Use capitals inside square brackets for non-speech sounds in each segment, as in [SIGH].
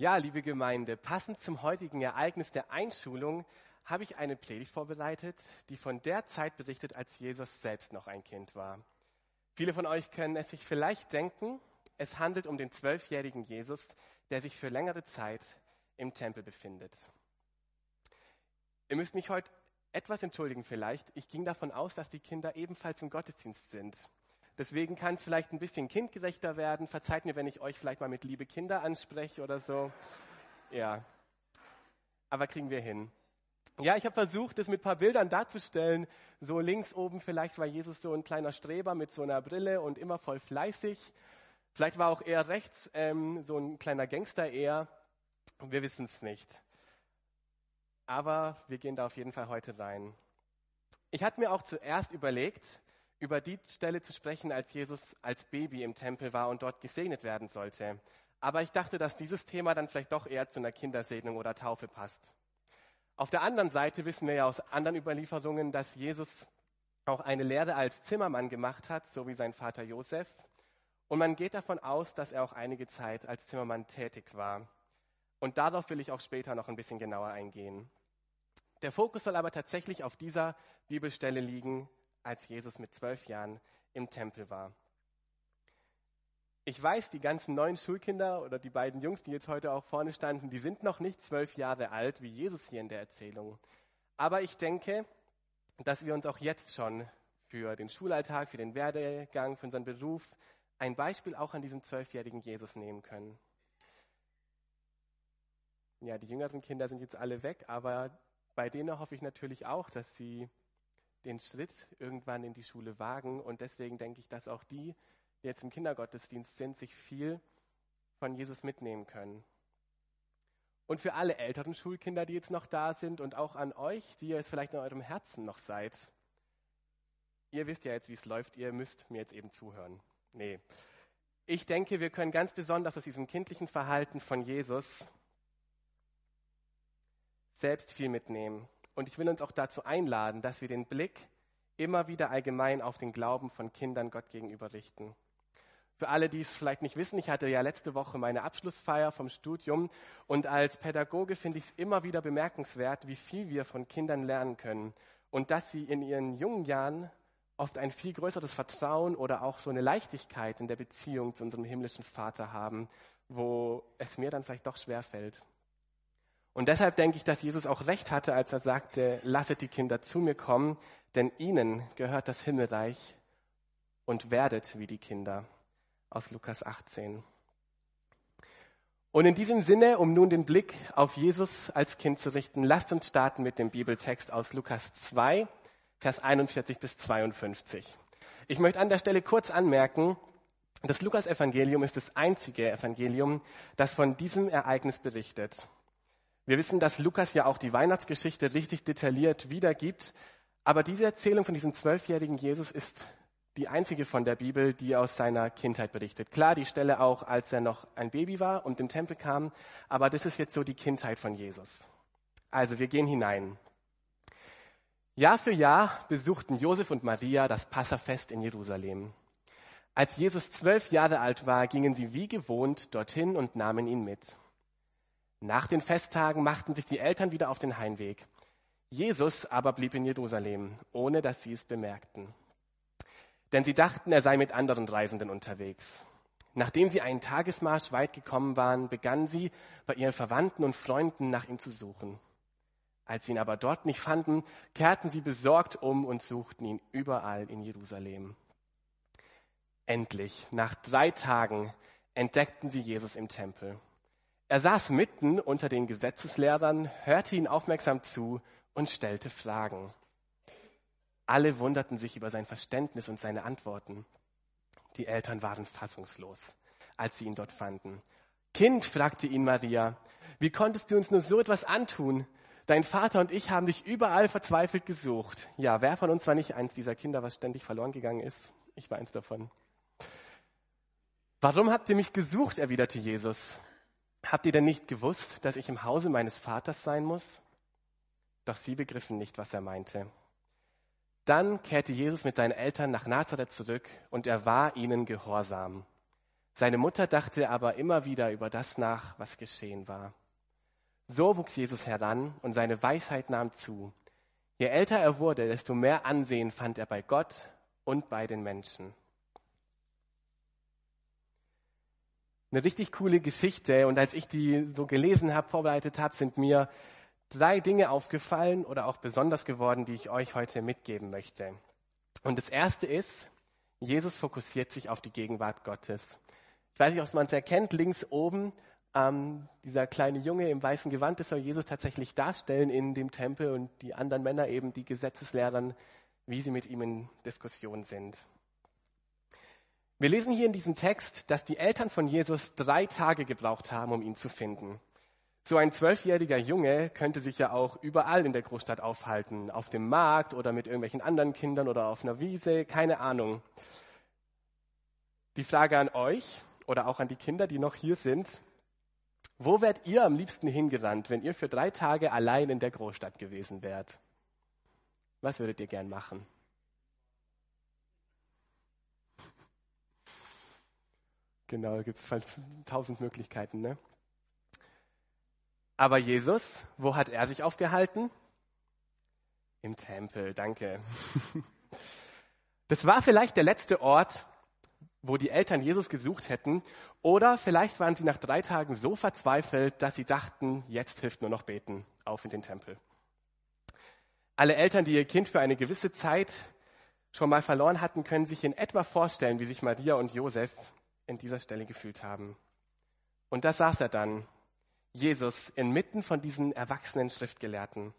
Ja, liebe Gemeinde, passend zum heutigen Ereignis der Einschulung habe ich eine Predigt vorbereitet, die von der Zeit berichtet, als Jesus selbst noch ein Kind war. Viele von euch können es sich vielleicht denken, es handelt um den zwölfjährigen Jesus, der sich für längere Zeit im Tempel befindet. Ihr müsst mich heute etwas entschuldigen vielleicht. Ich ging davon aus, dass die Kinder ebenfalls im Gottesdienst sind. Deswegen kann es vielleicht ein bisschen kindgerechter werden. Verzeiht mir, wenn ich euch vielleicht mal mit liebe Kinder anspreche oder so. Ja. Aber kriegen wir hin. Ja, ich habe versucht, das mit ein paar Bildern darzustellen. So links oben vielleicht war Jesus so ein kleiner Streber mit so einer Brille und immer voll fleißig. Vielleicht war auch eher rechts ähm, so ein kleiner Gangster eher. Wir wissen es nicht. Aber wir gehen da auf jeden Fall heute rein. Ich hatte mir auch zuerst überlegt, über die Stelle zu sprechen, als Jesus als Baby im Tempel war und dort gesegnet werden sollte. Aber ich dachte, dass dieses Thema dann vielleicht doch eher zu einer Kindersegnung oder Taufe passt. Auf der anderen Seite wissen wir ja aus anderen Überlieferungen, dass Jesus auch eine Lehre als Zimmermann gemacht hat, so wie sein Vater Josef. Und man geht davon aus, dass er auch einige Zeit als Zimmermann tätig war. Und darauf will ich auch später noch ein bisschen genauer eingehen. Der Fokus soll aber tatsächlich auf dieser Bibelstelle liegen, als Jesus mit zwölf Jahren im Tempel war. Ich weiß, die ganzen neuen Schulkinder oder die beiden Jungs, die jetzt heute auch vorne standen, die sind noch nicht zwölf Jahre alt, wie Jesus hier in der Erzählung. Aber ich denke, dass wir uns auch jetzt schon für den Schulalltag, für den Werdegang, für unseren Beruf ein Beispiel auch an diesem zwölfjährigen Jesus nehmen können. Ja, die jüngeren Kinder sind jetzt alle weg, aber bei denen hoffe ich natürlich auch, dass sie den Schritt irgendwann in die Schule wagen. Und deswegen denke ich, dass auch die, die jetzt im Kindergottesdienst sind, sich viel von Jesus mitnehmen können. Und für alle älteren Schulkinder, die jetzt noch da sind und auch an euch, die ihr es vielleicht in eurem Herzen noch seid, ihr wisst ja jetzt, wie es läuft, ihr müsst mir jetzt eben zuhören. Nee. Ich denke, wir können ganz besonders aus diesem kindlichen Verhalten von Jesus selbst viel mitnehmen. Und ich will uns auch dazu einladen, dass wir den Blick immer wieder allgemein auf den Glauben von Kindern Gott gegenüber richten. Für alle, die es vielleicht nicht wissen, ich hatte ja letzte Woche meine Abschlussfeier vom Studium und als Pädagoge finde ich es immer wieder bemerkenswert, wie viel wir von Kindern lernen können und dass sie in ihren jungen Jahren oft ein viel größeres Vertrauen oder auch so eine Leichtigkeit in der Beziehung zu unserem himmlischen Vater haben, wo es mir dann vielleicht doch schwer fällt. Und deshalb denke ich, dass Jesus auch recht hatte, als er sagte, lasset die Kinder zu mir kommen, denn ihnen gehört das Himmelreich und werdet wie die Kinder. Aus Lukas 18. Und in diesem Sinne, um nun den Blick auf Jesus als Kind zu richten, lasst uns starten mit dem Bibeltext aus Lukas 2, Vers 41 bis 52. Ich möchte an der Stelle kurz anmerken, das Lukas-Evangelium ist das einzige Evangelium, das von diesem Ereignis berichtet. Wir wissen, dass Lukas ja auch die Weihnachtsgeschichte richtig detailliert wiedergibt. Aber diese Erzählung von diesem zwölfjährigen Jesus ist die einzige von der Bibel, die aus seiner Kindheit berichtet. Klar, die Stelle auch, als er noch ein Baby war und im Tempel kam. Aber das ist jetzt so die Kindheit von Jesus. Also, wir gehen hinein. Jahr für Jahr besuchten Josef und Maria das Passafest in Jerusalem. Als Jesus zwölf Jahre alt war, gingen sie wie gewohnt dorthin und nahmen ihn mit. Nach den Festtagen machten sich die Eltern wieder auf den Heimweg. Jesus aber blieb in Jerusalem, ohne dass sie es bemerkten. Denn sie dachten, er sei mit anderen Reisenden unterwegs. Nachdem sie einen Tagesmarsch weit gekommen waren, begannen sie, bei ihren Verwandten und Freunden nach ihm zu suchen. Als sie ihn aber dort nicht fanden, kehrten sie besorgt um und suchten ihn überall in Jerusalem. Endlich, nach drei Tagen, entdeckten sie Jesus im Tempel. Er saß mitten unter den Gesetzeslehrern, hörte ihnen aufmerksam zu und stellte Fragen. Alle wunderten sich über sein Verständnis und seine Antworten. Die Eltern waren fassungslos, als sie ihn dort fanden. Kind, fragte ihn Maria, wie konntest du uns nur so etwas antun? Dein Vater und ich haben dich überall verzweifelt gesucht. Ja, wer von uns war nicht eins dieser Kinder, was ständig verloren gegangen ist? Ich war eins davon. Warum habt ihr mich gesucht? erwiderte Jesus. Habt ihr denn nicht gewusst, dass ich im Hause meines Vaters sein muss? Doch sie begriffen nicht, was er meinte. Dann kehrte Jesus mit seinen Eltern nach Nazareth zurück und er war ihnen gehorsam. Seine Mutter dachte aber immer wieder über das nach, was geschehen war. So wuchs Jesus heran und seine Weisheit nahm zu. Je älter er wurde, desto mehr Ansehen fand er bei Gott und bei den Menschen. Eine richtig coole Geschichte und als ich die so gelesen habe, vorbereitet habe, sind mir drei Dinge aufgefallen oder auch besonders geworden, die ich euch heute mitgeben möchte. Und das erste ist, Jesus fokussiert sich auf die Gegenwart Gottes. Ich weiß nicht, ob man es erkennt, links oben, ähm, dieser kleine Junge im weißen Gewand, das soll Jesus tatsächlich darstellen in dem Tempel und die anderen Männer eben, die Gesetzeslehrern, wie sie mit ihm in Diskussion sind. Wir lesen hier in diesem Text, dass die Eltern von Jesus drei Tage gebraucht haben, um ihn zu finden. So ein zwölfjähriger Junge könnte sich ja auch überall in der Großstadt aufhalten, auf dem Markt oder mit irgendwelchen anderen Kindern oder auf einer Wiese, keine Ahnung. Die Frage an euch oder auch an die Kinder, die noch hier sind, wo wärt ihr am liebsten hingerannt, wenn ihr für drei Tage allein in der Großstadt gewesen wärt? Was würdet ihr gern machen? Genau, da gibt es tausend Möglichkeiten, ne? Aber Jesus, wo hat er sich aufgehalten? Im Tempel, danke. [LAUGHS] Das war vielleicht der letzte Ort, wo die Eltern Jesus gesucht hätten. Oder vielleicht waren sie nach drei Tagen so verzweifelt, dass sie dachten, jetzt hilft nur noch beten, auf in den Tempel. Alle Eltern, die ihr Kind für eine gewisse Zeit schon mal verloren hatten, können sich in etwa vorstellen, wie sich Maria und Josef in dieser Stelle gefühlt haben. Und da saß er dann Jesus inmitten von diesen erwachsenen Schriftgelehrten.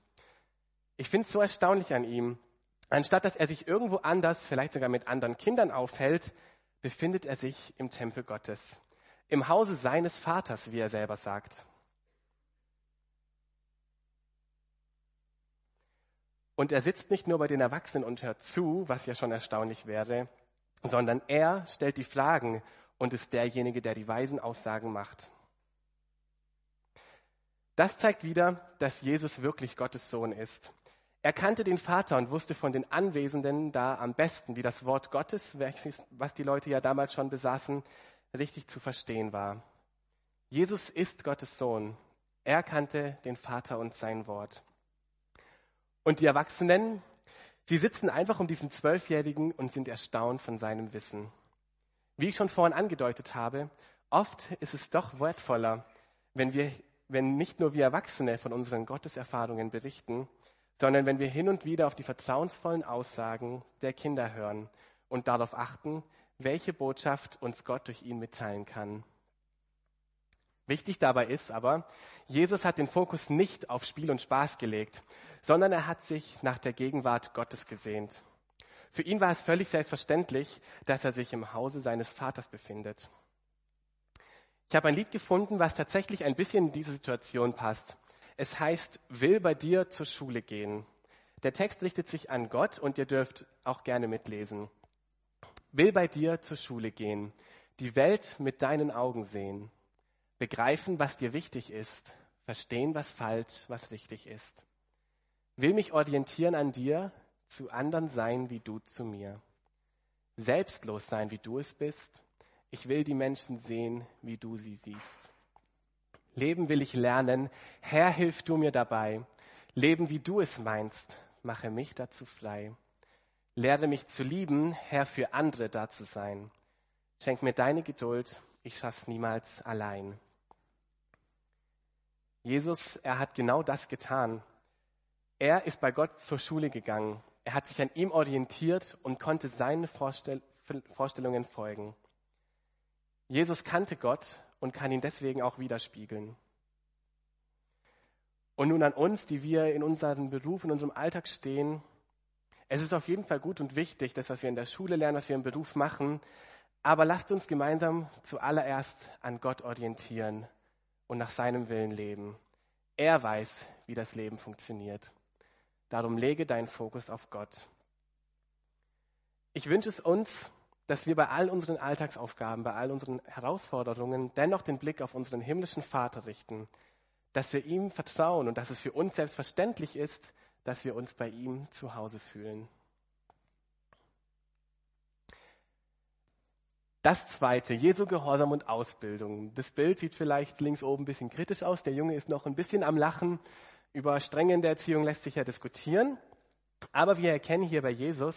Ich finde es so erstaunlich an ihm. Anstatt dass er sich irgendwo anders, vielleicht sogar mit anderen Kindern aufhält, befindet er sich im Tempel Gottes, im Hause seines Vaters, wie er selber sagt. Und er sitzt nicht nur bei den Erwachsenen und hört zu, was ja schon erstaunlich wäre, sondern er stellt die Fragen und ist derjenige, der die weisen Aussagen macht. Das zeigt wieder, dass Jesus wirklich Gottes Sohn ist. Er kannte den Vater und wusste von den Anwesenden da am besten, wie das Wort Gottes, was die Leute ja damals schon besaßen, richtig zu verstehen war. Jesus ist Gottes Sohn. Er kannte den Vater und sein Wort. Und die Erwachsenen, sie sitzen einfach um diesen Zwölfjährigen und sind erstaunt von seinem Wissen. Wie ich schon vorhin angedeutet habe, oft ist es doch wertvoller, wenn wir wenn nicht nur wir Erwachsene von unseren Gotteserfahrungen berichten, sondern wenn wir hin und wieder auf die vertrauensvollen Aussagen der Kinder hören und darauf achten, welche Botschaft uns Gott durch ihn mitteilen kann. Wichtig dabei ist aber, Jesus hat den Fokus nicht auf Spiel und Spaß gelegt, sondern er hat sich nach der Gegenwart Gottes gesehnt. Für ihn war es völlig selbstverständlich, dass er sich im Hause seines Vaters befindet. Ich habe ein Lied gefunden, was tatsächlich ein bisschen in diese Situation passt. Es heißt, will bei dir zur Schule gehen. Der Text richtet sich an Gott und ihr dürft auch gerne mitlesen. Will bei dir zur Schule gehen, die Welt mit deinen Augen sehen, begreifen, was dir wichtig ist, verstehen, was falsch, was richtig ist. Will mich orientieren an dir, zu anderen sein wie du zu mir. Selbstlos sein, wie du es bist, ich will die Menschen sehen, wie du sie siehst. Leben will ich lernen. Herr, hilf du mir dabei. Leben, wie du es meinst, mache mich dazu frei. Lehre mich zu lieben, Herr, für andere da zu sein. Schenk mir deine Geduld, ich schaff's niemals allein. Jesus, er hat genau das getan. Er ist bei Gott zur Schule gegangen. Er hat sich an ihm orientiert und konnte seinen Vorstell Vorstellungen folgen. Jesus kannte Gott und kann ihn deswegen auch widerspiegeln. Und nun an uns, die wir in unserem Beruf, in unserem Alltag stehen. Es ist auf jeden Fall gut und wichtig, das, was wir in der Schule lernen, was wir im Beruf machen. Aber lasst uns gemeinsam zuallererst an Gott orientieren und nach seinem Willen leben. Er weiß, wie das Leben funktioniert. Darum lege deinen Fokus auf Gott. Ich wünsche es uns, dass wir bei all unseren Alltagsaufgaben, bei all unseren Herausforderungen dennoch den Blick auf unseren himmlischen Vater richten, dass wir ihm vertrauen und dass es für uns selbstverständlich ist, dass wir uns bei ihm zu Hause fühlen. Das zweite, Jesu Gehorsam und Ausbildung. Das Bild sieht vielleicht links oben ein bisschen kritisch aus. Der Junge ist noch ein bisschen am Lachen. Über Strenge in der Erziehung lässt sich ja diskutieren. Aber wir erkennen hier bei Jesus,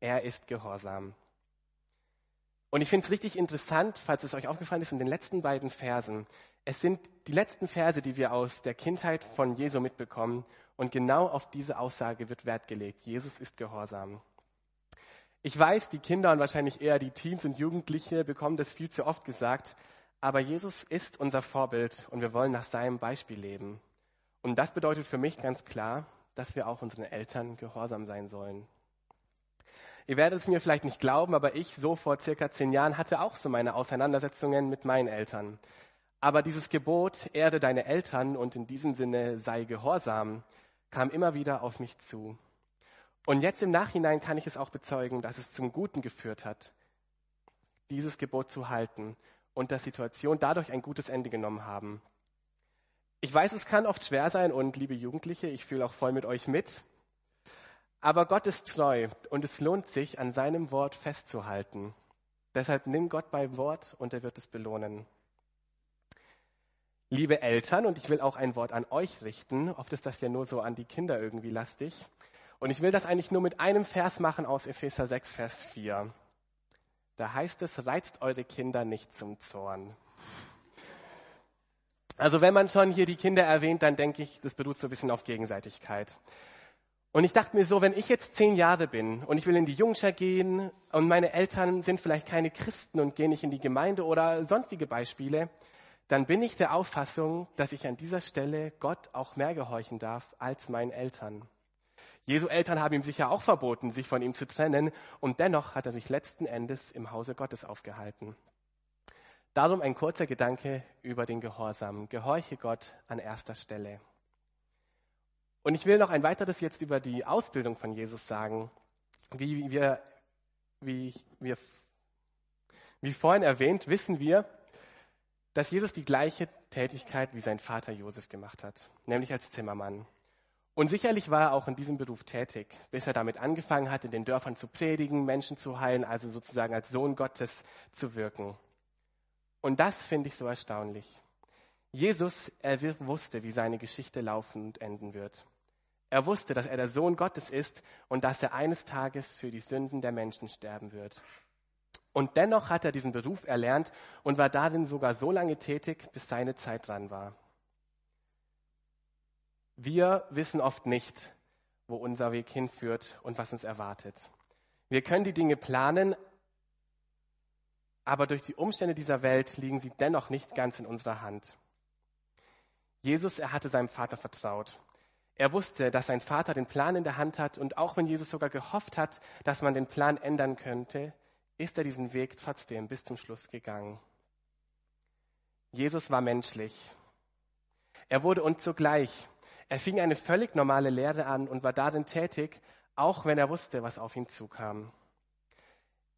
er ist gehorsam. Und ich finde es richtig interessant, falls es euch aufgefallen ist, in den letzten beiden Versen. Es sind die letzten Verse, die wir aus der Kindheit von Jesu mitbekommen. Und genau auf diese Aussage wird Wert gelegt. Jesus ist gehorsam. Ich weiß, die Kinder und wahrscheinlich eher die Teens und Jugendliche bekommen das viel zu oft gesagt. Aber Jesus ist unser Vorbild und wir wollen nach seinem Beispiel leben. Und das bedeutet für mich ganz klar, dass wir auch unseren Eltern gehorsam sein sollen. Ihr werdet es mir vielleicht nicht glauben, aber ich so vor circa zehn Jahren hatte auch so meine Auseinandersetzungen mit meinen Eltern. Aber dieses Gebot, erde deine Eltern und in diesem Sinne sei gehorsam, kam immer wieder auf mich zu. Und jetzt im Nachhinein kann ich es auch bezeugen, dass es zum Guten geführt hat, dieses Gebot zu halten und dass Situation dadurch ein gutes Ende genommen haben. Ich weiß, es kann oft schwer sein und liebe Jugendliche, ich fühle auch voll mit euch mit. Aber Gott ist treu und es lohnt sich, an seinem Wort festzuhalten. Deshalb nimm Gott beim Wort und er wird es belohnen. Liebe Eltern, und ich will auch ein Wort an euch richten, oft ist das ja nur so an die Kinder irgendwie lastig. Und ich will das eigentlich nur mit einem Vers machen aus Epheser 6, Vers 4. Da heißt es, reizt eure Kinder nicht zum Zorn. Also wenn man schon hier die Kinder erwähnt, dann denke ich, das beruht so ein bisschen auf Gegenseitigkeit. Und ich dachte mir so, wenn ich jetzt zehn Jahre bin und ich will in die Jungschar gehen und meine Eltern sind vielleicht keine Christen und gehen nicht in die Gemeinde oder sonstige Beispiele, dann bin ich der Auffassung, dass ich an dieser Stelle Gott auch mehr gehorchen darf als meinen Eltern. Jesu Eltern haben ihm sicher auch verboten, sich von ihm zu trennen, und dennoch hat er sich letzten Endes im Hause Gottes aufgehalten. Darum ein kurzer Gedanke über den Gehorsam. Gehorche Gott an erster Stelle. Und ich will noch ein weiteres jetzt über die Ausbildung von Jesus sagen. Wie wir, wie wir, wie vorhin erwähnt, wissen wir, dass Jesus die gleiche Tätigkeit wie sein Vater Josef gemacht hat, nämlich als Zimmermann. Und sicherlich war er auch in diesem Beruf tätig, bis er damit angefangen hat, in den Dörfern zu predigen, Menschen zu heilen, also sozusagen als Sohn Gottes zu wirken. Und das finde ich so erstaunlich. Jesus, er wusste, wie seine Geschichte laufen und enden wird. Er wusste, dass er der Sohn Gottes ist und dass er eines Tages für die Sünden der Menschen sterben wird. Und dennoch hat er diesen Beruf erlernt und war darin sogar so lange tätig, bis seine Zeit dran war. Wir wissen oft nicht, wo unser Weg hinführt und was uns erwartet. Wir können die Dinge planen, aber durch die Umstände dieser Welt liegen sie dennoch nicht ganz in unserer Hand. Jesus, er hatte seinem Vater vertraut. Er wusste, dass sein Vater den Plan in der Hand hat und auch wenn Jesus sogar gehofft hat, dass man den Plan ändern könnte, ist er diesen Weg trotzdem bis zum Schluss gegangen. Jesus war menschlich. Er wurde uns zugleich. Er fing eine völlig normale Lehre an und war darin tätig, auch wenn er wusste, was auf ihn zukam.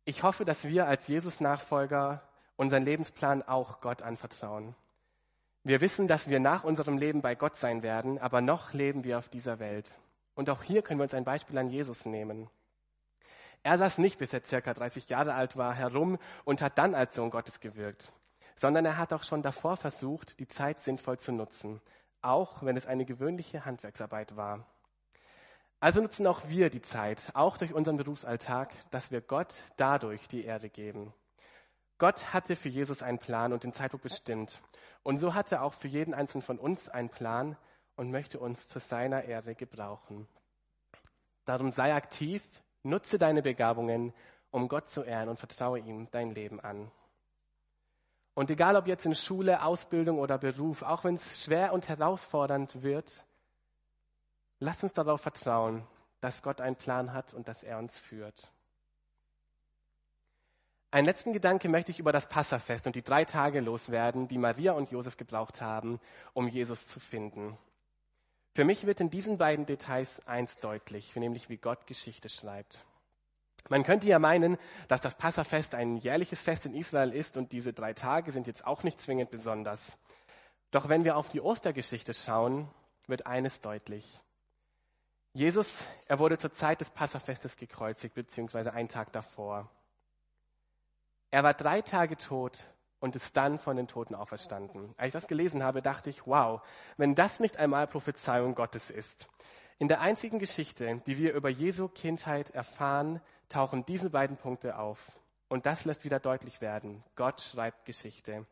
Ich hoffe, dass wir als Jesus-Nachfolger unseren Lebensplan auch Gott anvertrauen. Wir wissen, dass wir nach unserem Leben bei Gott sein werden, aber noch leben wir auf dieser Welt. Und auch hier können wir uns ein Beispiel an Jesus nehmen. Er saß nicht, bis er circa 30 Jahre alt war, herum und hat dann als Sohn Gottes gewirkt, sondern er hat auch schon davor versucht, die Zeit sinnvoll zu nutzen, auch wenn es eine gewöhnliche Handwerksarbeit war. Also nutzen auch wir die Zeit, auch durch unseren Berufsalltag, dass wir Gott dadurch die Erde geben. Gott hatte für Jesus einen Plan und den Zeitpunkt bestimmt. Und so hat er auch für jeden einzelnen von uns einen Plan und möchte uns zu seiner Ehre gebrauchen. Darum sei aktiv, nutze deine Begabungen, um Gott zu ehren und vertraue ihm dein Leben an. Und egal ob jetzt in Schule, Ausbildung oder Beruf, auch wenn es schwer und herausfordernd wird, lass uns darauf vertrauen, dass Gott einen Plan hat und dass er uns führt. Einen letzten Gedanke möchte ich über das Passafest und die drei Tage loswerden, die Maria und Josef gebraucht haben, um Jesus zu finden. Für mich wird in diesen beiden Details eins deutlich, nämlich wie Gott Geschichte schreibt. Man könnte ja meinen, dass das Passafest ein jährliches Fest in Israel ist und diese drei Tage sind jetzt auch nicht zwingend besonders. Doch wenn wir auf die Ostergeschichte schauen, wird eines deutlich. Jesus, er wurde zur Zeit des Passafestes gekreuzigt, beziehungsweise einen Tag davor. Er war drei Tage tot und ist dann von den Toten auferstanden. Als ich das gelesen habe, dachte ich, wow, wenn das nicht einmal Prophezeiung Gottes ist. In der einzigen Geschichte, die wir über Jesu Kindheit erfahren, tauchen diese beiden Punkte auf. Und das lässt wieder deutlich werden. Gott schreibt Geschichte.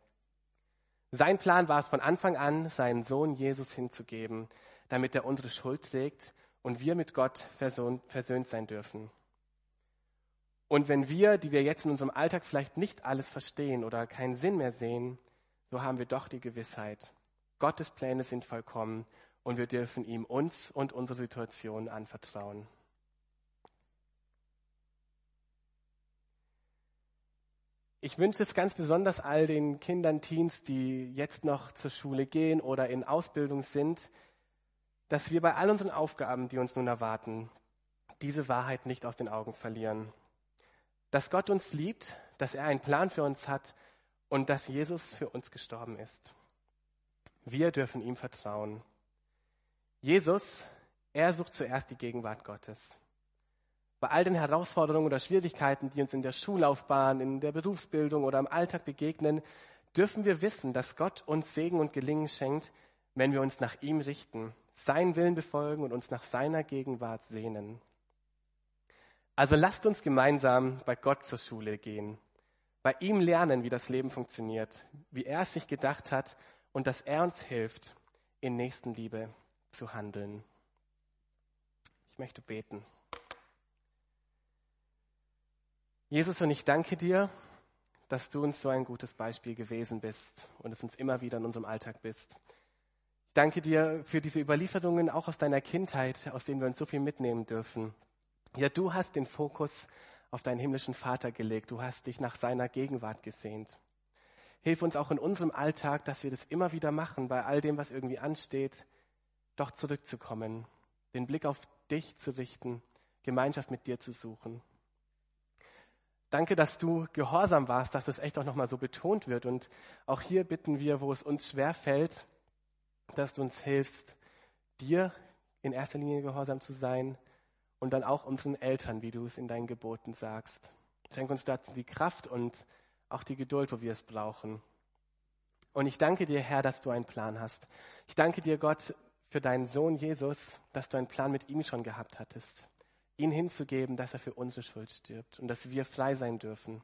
Sein Plan war es von Anfang an, seinen Sohn Jesus hinzugeben, damit er unsere Schuld trägt und wir mit Gott versöhnt sein dürfen. Und wenn wir, die wir jetzt in unserem Alltag vielleicht nicht alles verstehen oder keinen Sinn mehr sehen, so haben wir doch die Gewissheit, Gottes Pläne sind vollkommen und wir dürfen ihm uns und unsere Situation anvertrauen. Ich wünsche es ganz besonders all den Kindern, Teens, die jetzt noch zur Schule gehen oder in Ausbildung sind, dass wir bei all unseren Aufgaben, die uns nun erwarten, diese Wahrheit nicht aus den Augen verlieren. Dass Gott uns liebt, dass er einen Plan für uns hat und dass Jesus für uns gestorben ist. Wir dürfen ihm vertrauen. Jesus, er sucht zuerst die Gegenwart Gottes. Bei all den Herausforderungen oder Schwierigkeiten, die uns in der Schullaufbahn, in der Berufsbildung oder im Alltag begegnen, dürfen wir wissen, dass Gott uns Segen und Gelingen schenkt, wenn wir uns nach ihm richten, seinen Willen befolgen und uns nach seiner Gegenwart sehnen. Also lasst uns gemeinsam bei Gott zur Schule gehen, bei ihm lernen, wie das Leben funktioniert, wie er es sich gedacht hat und dass er uns hilft, in Nächstenliebe zu handeln. Ich möchte beten. Jesus, und ich danke dir, dass du uns so ein gutes Beispiel gewesen bist und es uns immer wieder in unserem Alltag bist. Danke dir für diese Überlieferungen auch aus deiner Kindheit, aus denen wir uns so viel mitnehmen dürfen. Ja, du hast den Fokus auf deinen himmlischen Vater gelegt. Du hast dich nach seiner Gegenwart gesehnt. Hilf uns auch in unserem Alltag, dass wir das immer wieder machen, bei all dem, was irgendwie ansteht, doch zurückzukommen, den Blick auf dich zu richten, Gemeinschaft mit dir zu suchen. Danke, dass du gehorsam warst, dass das echt auch nochmal so betont wird. Und auch hier bitten wir, wo es uns schwer fällt, dass du uns hilfst, dir in erster Linie gehorsam zu sein und dann auch unseren Eltern, wie du es in deinen Geboten sagst. Schenk uns dazu die Kraft und auch die Geduld, wo wir es brauchen. Und ich danke dir, Herr, dass du einen Plan hast. Ich danke dir, Gott, für deinen Sohn Jesus, dass du einen Plan mit ihm schon gehabt hattest. Ihn hinzugeben, dass er für unsere Schuld stirbt und dass wir frei sein dürfen.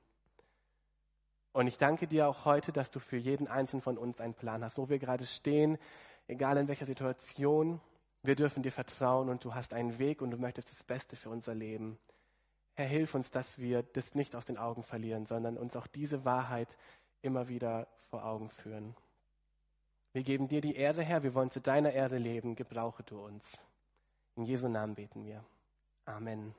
Und ich danke dir auch heute, dass du für jeden einzelnen von uns einen Plan hast, wo wir gerade stehen, egal in welcher Situation. Wir dürfen dir vertrauen und du hast einen Weg und du möchtest das Beste für unser Leben. Herr, hilf uns, dass wir das nicht aus den Augen verlieren, sondern uns auch diese Wahrheit immer wieder vor Augen führen. Wir geben dir die Ehre, Herr. Wir wollen zu deiner Ehre leben. Gebrauche du uns. In Jesu Namen beten wir. Amen.